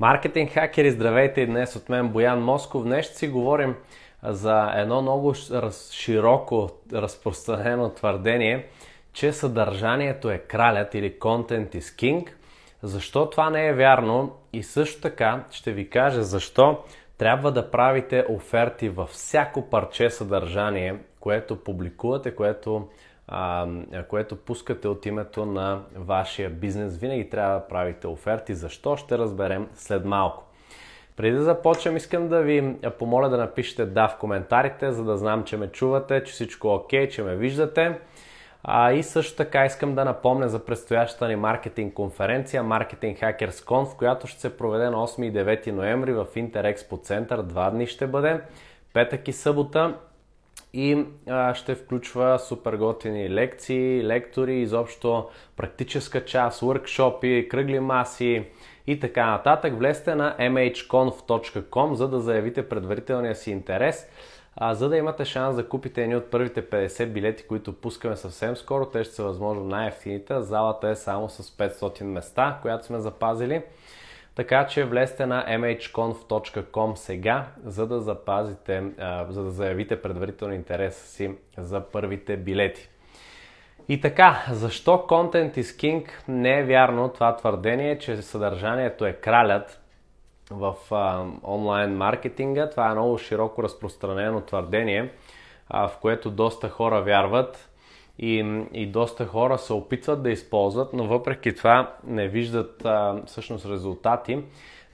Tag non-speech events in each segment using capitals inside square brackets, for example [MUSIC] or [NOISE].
Маркетинг хакери, здравейте днес от мен Боян Москов. Днес ще си говорим за едно много широко разпространено твърдение, че съдържанието е кралят или content is king. Защо това не е вярно и също така ще ви кажа защо трябва да правите оферти във всяко парче съдържание, което публикувате, което което пускате от името на вашия бизнес, винаги трябва да правите оферти. Защо? Ще разберем след малко. Преди да започнем, искам да ви помоля да напишете да в коментарите, за да знам, че ме чувате, че всичко е окей, че ме виждате. А, и също така искам да напомня за предстоящата ни маркетинг конференция Marketing Hackers Conf, която ще се проведе на 8 и 9 ноември в Интерекспо център. Два дни ще бъде, петък и събота и а, ще включва супер готини лекции, лектори, изобщо практическа част, workshopи, кръгли маси и така нататък. Влезте на mhconf.com, за да заявите предварителния си интерес, а, за да имате шанс да купите едни от първите 50 билети, които пускаме съвсем скоро. Те ще са възможно най-ефтините. Залата е само с 500 места, която сме запазили. Така че влезте на mhconf.com сега, за да запазите, за да заявите предварително интереса си за първите билети. И така, защо Content is King не е вярно това твърдение, че съдържанието е кралят в онлайн маркетинга. Това е много широко разпространено твърдение, в което доста хора вярват и, и доста хора се опитват да използват, но въпреки това не виждат а, всъщност резултати.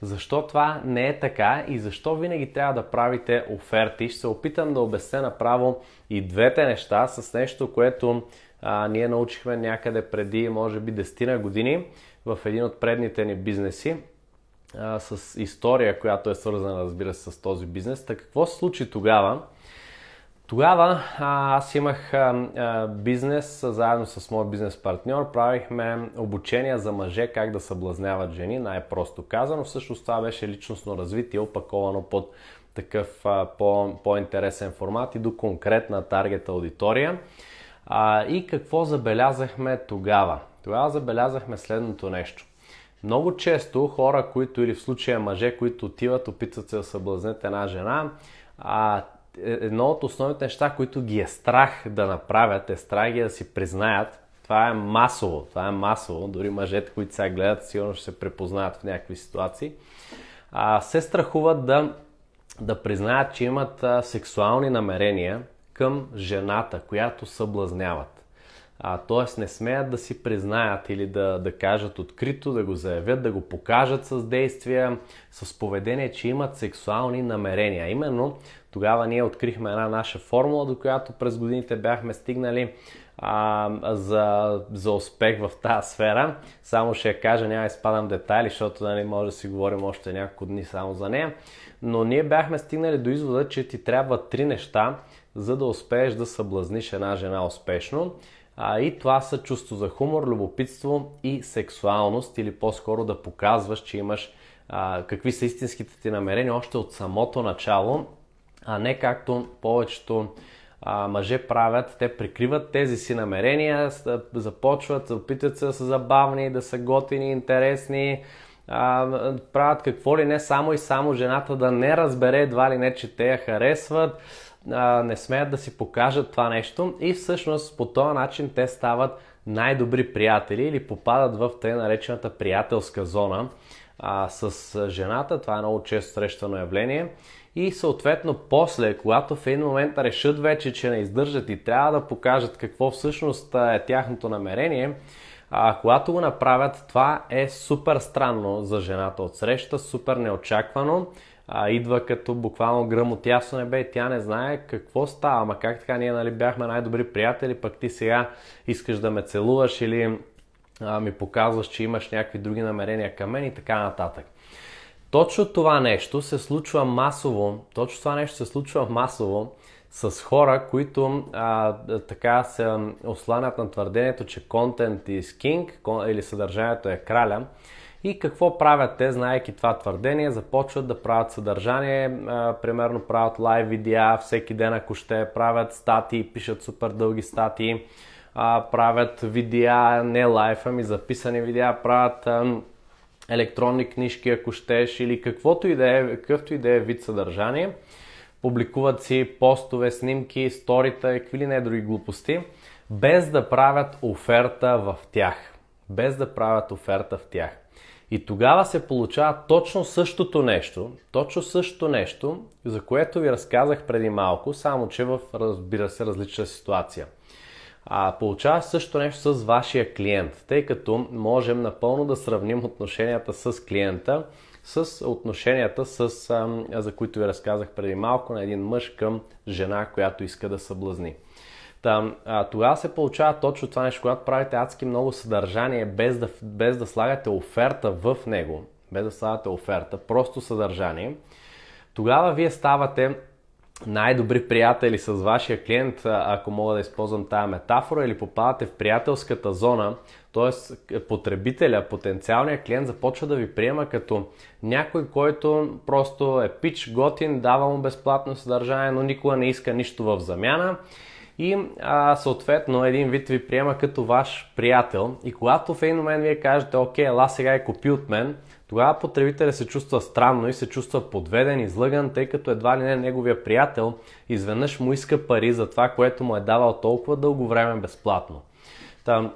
Защо това не е така и защо винаги трябва да правите оферти? Ще се опитам да обясня направо и двете неща с нещо, което а, ние научихме някъде преди, може би, 10 на години в един от предните ни бизнеси а, с история, която е свързана, разбира се, с този бизнес. Така какво се случи тогава? Тогава аз имах а, а, бизнес заедно с моят бизнес партньор. Правихме обучения за мъже как да съблазняват жени, най-просто казано. Всъщност това беше личностно развитие, опаковано под такъв а, по, по-интересен формат и до конкретна таргет аудитория. А, и какво забелязахме тогава? Тогава забелязахме следното нещо. Много често хора, които или в случая мъже, които отиват, опитват се да съблазнят една жена, а, едно от основните неща, които ги е страх да направят, е страх ги да си признаят. Това е масово, това е масово. Дори мъжете, които сега гледат, сигурно ще се препознаят в някакви ситуации. А, се страхуват да, да признаят, че имат а, сексуални намерения към жената, която съблазняват. А, тоест не смеят да си признаят или да, да кажат открито, да го заявят, да го покажат с действия, с поведение, че имат сексуални намерения. Именно тогава ние открихме една наша формула, до която през годините бяхме стигнали а, за, за успех в тази сфера. Само ще я кажа, няма изпадам детайли, защото нали, може да си говорим още няколко дни само за нея. Но ние бяхме стигнали до извода, че ти трябва три неща, за да успееш да съблазниш една жена успешно. А, и това са чувство за хумор, любопитство и сексуалност, или по-скоро да показваш, че имаш а, какви са истинските ти намерения още от самото начало, а не както повечето а, мъже правят. Те прикриват тези си намерения, започват, опитват се да са забавни, да са готини, интересни, а, правят какво ли не само и само жената да не разбере едва ли не, че те я харесват а, не смеят да си покажат това нещо и всъщност по този начин те стават най-добри приятели или попадат в тъй наречената приятелска зона а, с жената. Това е много често срещано явление. И съответно после, когато в един момент решат вече, че не издържат и трябва да покажат какво всъщност е тяхното намерение, а, когато го направят, това е супер странно за жената от среща, супер неочаквано а, идва като буквално гръм от ясно небе и тя не знае какво става. Ама как така ние нали, бяхме най-добри приятели, пък ти сега искаш да ме целуваш или а, ми показваш, че имаш някакви други намерения към мен и така нататък. Точно това нещо се случва масово, точно това нещо се случва масово с хора, които а, така се осланят на твърдението, че content is king или съдържанието е краля. И какво правят те, знаеки това твърдение? Започват да правят съдържание, а, примерно правят лайв видеа, всеки ден ако ще правят статии, пишат супер дълги статии, а, правят видеа, не лайв, ами записани видеа, правят а, електронни книжки, ако щеш, или каквото и да е, какъвто и да е вид съдържание. Публикуват си постове, снимки, сторита какви ли не други глупости, без да правят оферта в тях. Без да правят оферта в тях. И тогава се получава точно същото нещо, точно същото нещо, за което ви разказах преди малко, само че в, разбира се, различна ситуация. А, получава същото нещо с вашия клиент, тъй като можем напълно да сравним отношенията с клиента с отношенията, с, а, за които ви разказах преди малко, на един мъж към жена, която иска да съблазни. Тогава се получава точно това нещо, когато правите адски много съдържание, без да, без да слагате оферта в него, без да слагате оферта, просто съдържание, тогава вие ставате най-добри приятели с вашия клиент, ако мога да използвам тази метафора, или попадате в приятелската зона, т.е. потребителя, потенциалният клиент започва да ви приема като някой, който просто е пич, готин, дава му безплатно съдържание, но никога не иска нищо в замяна и а, съответно един вид ви приема като ваш приятел и когато в един момент вие кажете, окей, ела сега е купи от мен, тогава потребителя се чувства странно и се чувства подведен, излъган, тъй като едва ли не неговия приятел изведнъж му иска пари за това, което му е давал толкова дълго време безплатно. Та,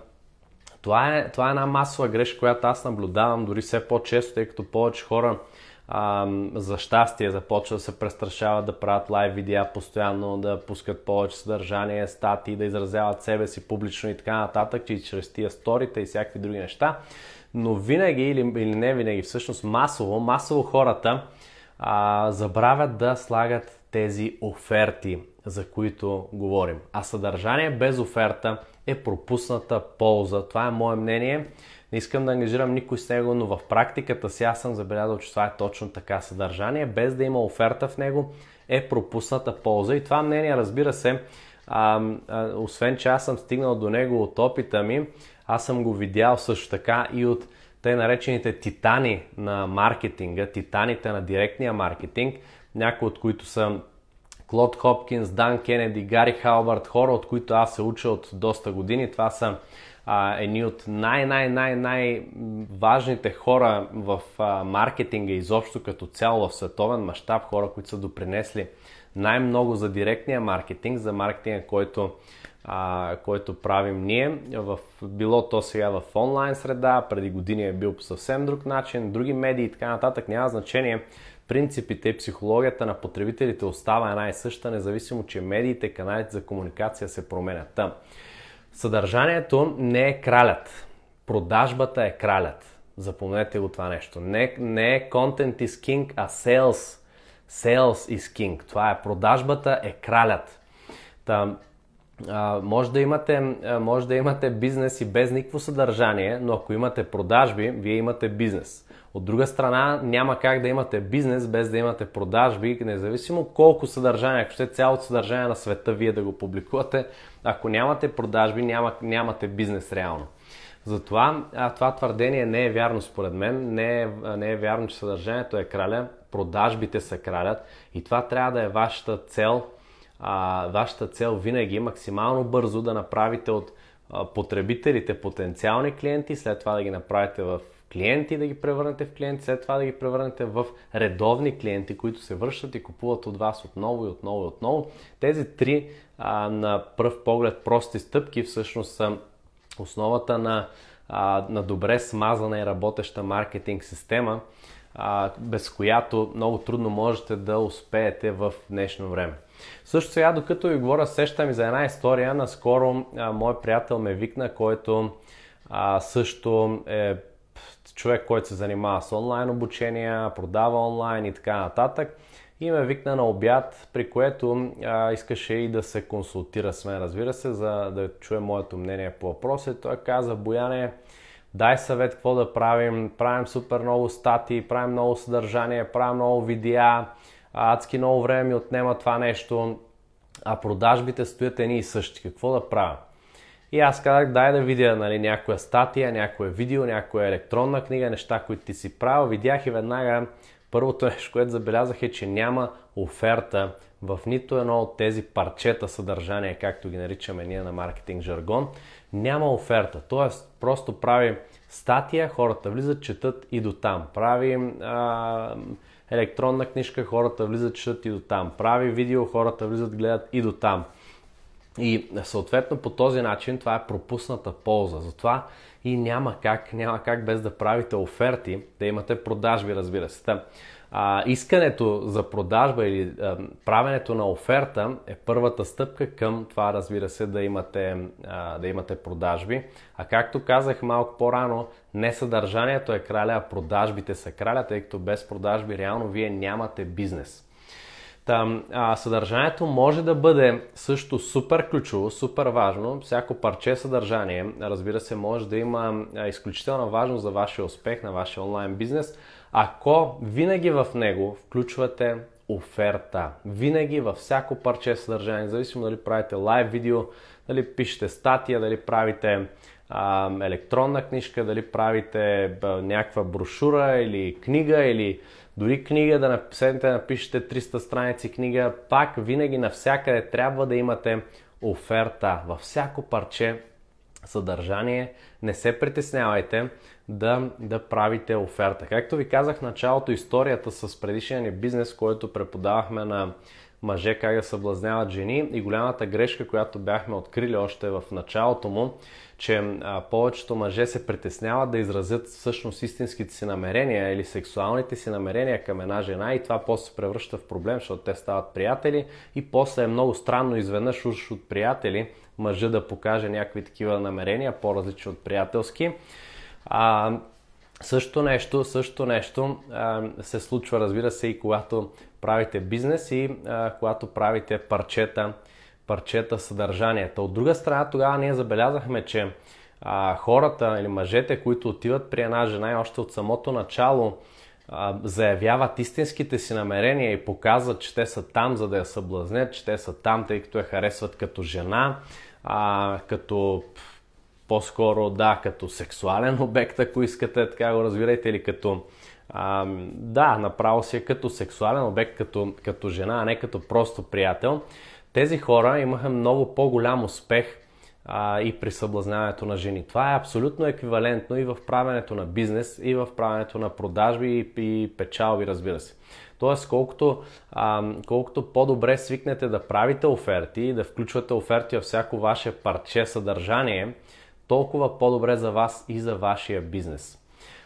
това, е, това е една масова грешка, която аз наблюдавам дори все по-често, тъй като повече хора а, за щастие започват да се престрашават да правят лайв видеа постоянно, да пускат повече съдържание, статии, да изразяват себе си публично и така нататък, че чрез тия сторите и всякакви други неща. Но винаги или, или не винаги, всъщност масово, масово хората а, забравят да слагат тези оферти, за които говорим. А съдържание без оферта е пропусната полза. Това е мое мнение. Не искам да ангажирам никой с него, но в практиката си аз съм забелязал, че това е точно така съдържание, без да има оферта в него, е пропусната полза. И това мнение, разбира се, а, а, освен че аз съм стигнал до него от опита ми, аз съм го видял също така и от тъй наречените титани на маркетинга, титаните на директния маркетинг, някои от които са Клод Хопкинс, Дан Кенеди, Гари Халбард, хора, от които аз се уча от доста години. Това са а, едни от най-най-най-най-важните хора в а, маркетинга изобщо като цяло в световен мащаб, хора, които са допринесли най-много за директния маркетинг, за маркетинга, който, а, който правим ние. В, било то сега в онлайн среда, преди години е бил по съвсем друг начин, други медии и така нататък, няма значение. Принципите и психологията на потребителите остава една и съща, независимо, че медиите, каналите за комуникация се променят. Та, Съдържанието не е кралят. Продажбата е кралят. Запомнете го това нещо. Не, не е content is king, а sales. Sales is king. Това е продажбата е кралят. Та, а, може, да имате, а, може да имате бизнес и без никакво съдържание, но ако имате продажби, вие имате бизнес. От друга страна, няма как да имате бизнес без да имате продажби, независимо колко съдържание, ако ще цялото съдържание на света вие да го публикувате, ако нямате продажби, няма, нямате бизнес реално. Затова а, това твърдение не е вярно според мен, не е, не е вярно, че съдържанието е краля, продажбите са кралят и това трябва да е вашата цел, а, вашата цел винаги максимално бързо да направите от а, потребителите потенциални клиенти, след това да ги направите в клиенти да ги превърнете в клиенти, след това да ги превърнете в редовни клиенти, които се връщат и купуват от вас отново и отново и отново. Тези три а, на пръв поглед прости стъпки всъщност са основата на, а, на добре смазана и работеща маркетинг система, без която много трудно можете да успеете в днешно време. Също сега, докато ви говоря, сещам и за една история. Наскоро а, мой приятел ме викна, който а, също е човек, който се занимава с онлайн обучения, продава онлайн и така нататък. И ме викна на обяд, при което а, искаше и да се консултира с мен, разбира се, за да чуе моето мнение по въпроса. Той каза, Бояне, дай съвет какво да правим, правим супер много статии, правим много съдържание, правим много видеа, адски много време ми отнема това нещо, а продажбите стоят едни и същи. Какво да правя? И аз казах, дай да видя нали, някоя статия, някое видео, някоя електронна книга, неща, които ти си правил. Видях и веднага Първото [LAUGHS] нещо, което забелязах е, че няма оферта в нито едно от тези парчета съдържание, както ги наричаме ние на маркетинг жаргон, няма оферта. Тоест, просто прави статия, хората влизат, четат и до там. Прави а, електронна книжка, хората влизат, четат и до там. Прави видео, хората влизат, гледат и до там. И съответно по този начин това е пропусната полза. Затова и няма как, няма как без да правите оферти, да имате продажби, разбира се. А, искането за продажба или а, правенето на оферта е първата стъпка към това, разбира се, да имате, а, да имате продажби. А както казах малко по-рано, не съдържанието е краля, а продажбите са краля, тъй като без продажби реално вие нямате бизнес. Там, а, съдържанието може да бъде също супер ключово, супер важно. Всяко парче съдържание, разбира се, може да има изключителна важност за вашия успех на вашия онлайн бизнес, ако винаги в него включвате оферта. Винаги във всяко парче съдържание, независимо дали правите лайв видео, дали пишете статия, дали правите а, електронна книжка, дали правите някаква брошура или книга или дори книга да седнете, напишете 300 страници книга, пак винаги навсякъде трябва да имате оферта. Във всяко парче съдържание не се притеснявайте да, да правите оферта. Както ви казах в началото, историята с предишния ни бизнес, който преподавахме на мъже как да съблазняват жени и голямата грешка, която бяхме открили още в началото му, че а, повечето мъже се притесняват да изразят всъщност истинските си намерения или сексуалните си намерения към една жена и това после се превръща в проблем, защото те стават приятели и после е много странно изведнъж уж от приятели мъжа да покаже някакви такива намерения, по-различни от приятелски. А, също нещо, също нещо а, се случва, разбира се, и когато правите бизнес и а, когато правите парчета, парчета съдържанията. От друга страна, тогава ние забелязахме, че а, хората или мъжете, които отиват при една жена и още от самото начало а, заявяват истинските си намерения и показват, че те са там, за да я съблазнят, че те са там, тъй като я харесват като жена, а, като по-скоро, да, като сексуален обект, ако искате, така го разбирайте, или като а, да, направо си е като сексуален обект, като, като жена, а не като просто приятел. Тези хора имаха много по-голям успех а, и при съблазняването на жени. Това е абсолютно еквивалентно и в правенето на бизнес, и в правенето на продажби и, и печалби, разбира се. Тоест, колкото, а, колкото по-добре свикнете да правите оферти и да включвате оферти във всяко ваше парче съдържание, толкова по-добре за вас и за вашия бизнес.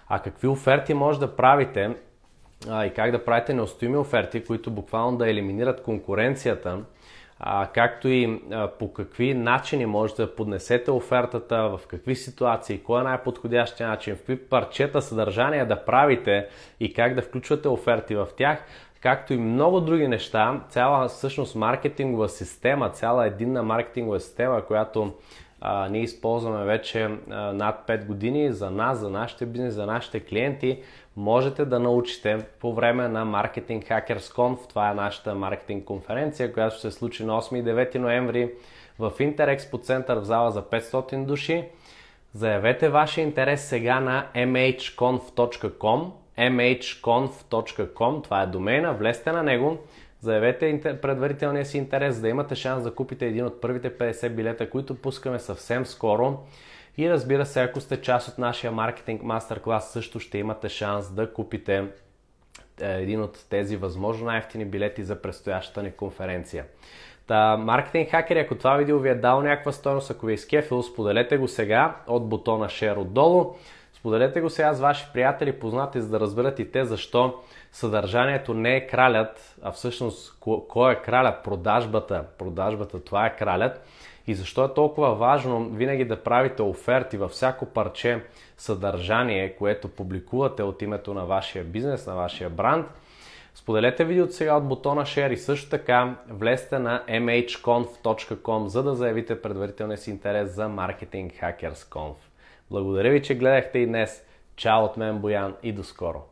А какви оферти може да правите а, и как да правите неустоими оферти, които буквално да елиминират конкуренцията, а, както и а, по какви начини може да поднесете офертата, в какви ситуации, кой е най-подходящия начин, в какви парчета съдържания да правите и как да включвате оферти в тях, както и много други неща, цяла всъщност маркетингова система, цяла единна маркетингова система, която а, ние използваме вече а, над 5 години за нас, за нашите бизнес, за нашите клиенти, можете да научите по време на Marketing Hackers Conf. Това е нашата маркетинг конференция, която ще се случи на 8 и 9 ноември в Интерекспо център в зала за 500 души. Заявете вашия интерес сега на mhconf.com mhconf.com, това е домейна, влезте на него, заявете предварителния си интерес, да имате шанс да купите един от първите 50 билета, които пускаме съвсем скоро. И разбира се, ако сте част от нашия маркетинг мастер-клас, също ще имате шанс да купите е, един от тези възможно най-ефтини билети за предстоящата ни конференция. Та, маркетинг хакери, ако това видео ви е дал някаква стойност, ако ви е скефил, споделете го сега от бутона Share отдолу. Споделете го сега с ваши приятели, познати, за да разберат и те защо съдържанието не е кралят, а всъщност кой е кралят? Продажбата. Продажбата, това е кралят. И защо е толкова важно винаги да правите оферти във всяко парче съдържание, което публикувате от името на вашия бизнес, на вашия бранд. Споделете видеото сега от бутона Share и също така влезте на mhconf.com, за да заявите предварителния си интерес за Marketing Hackers Conf. Благодаря ви, че гледахте и днес. Чао от мен, Боян и до скоро!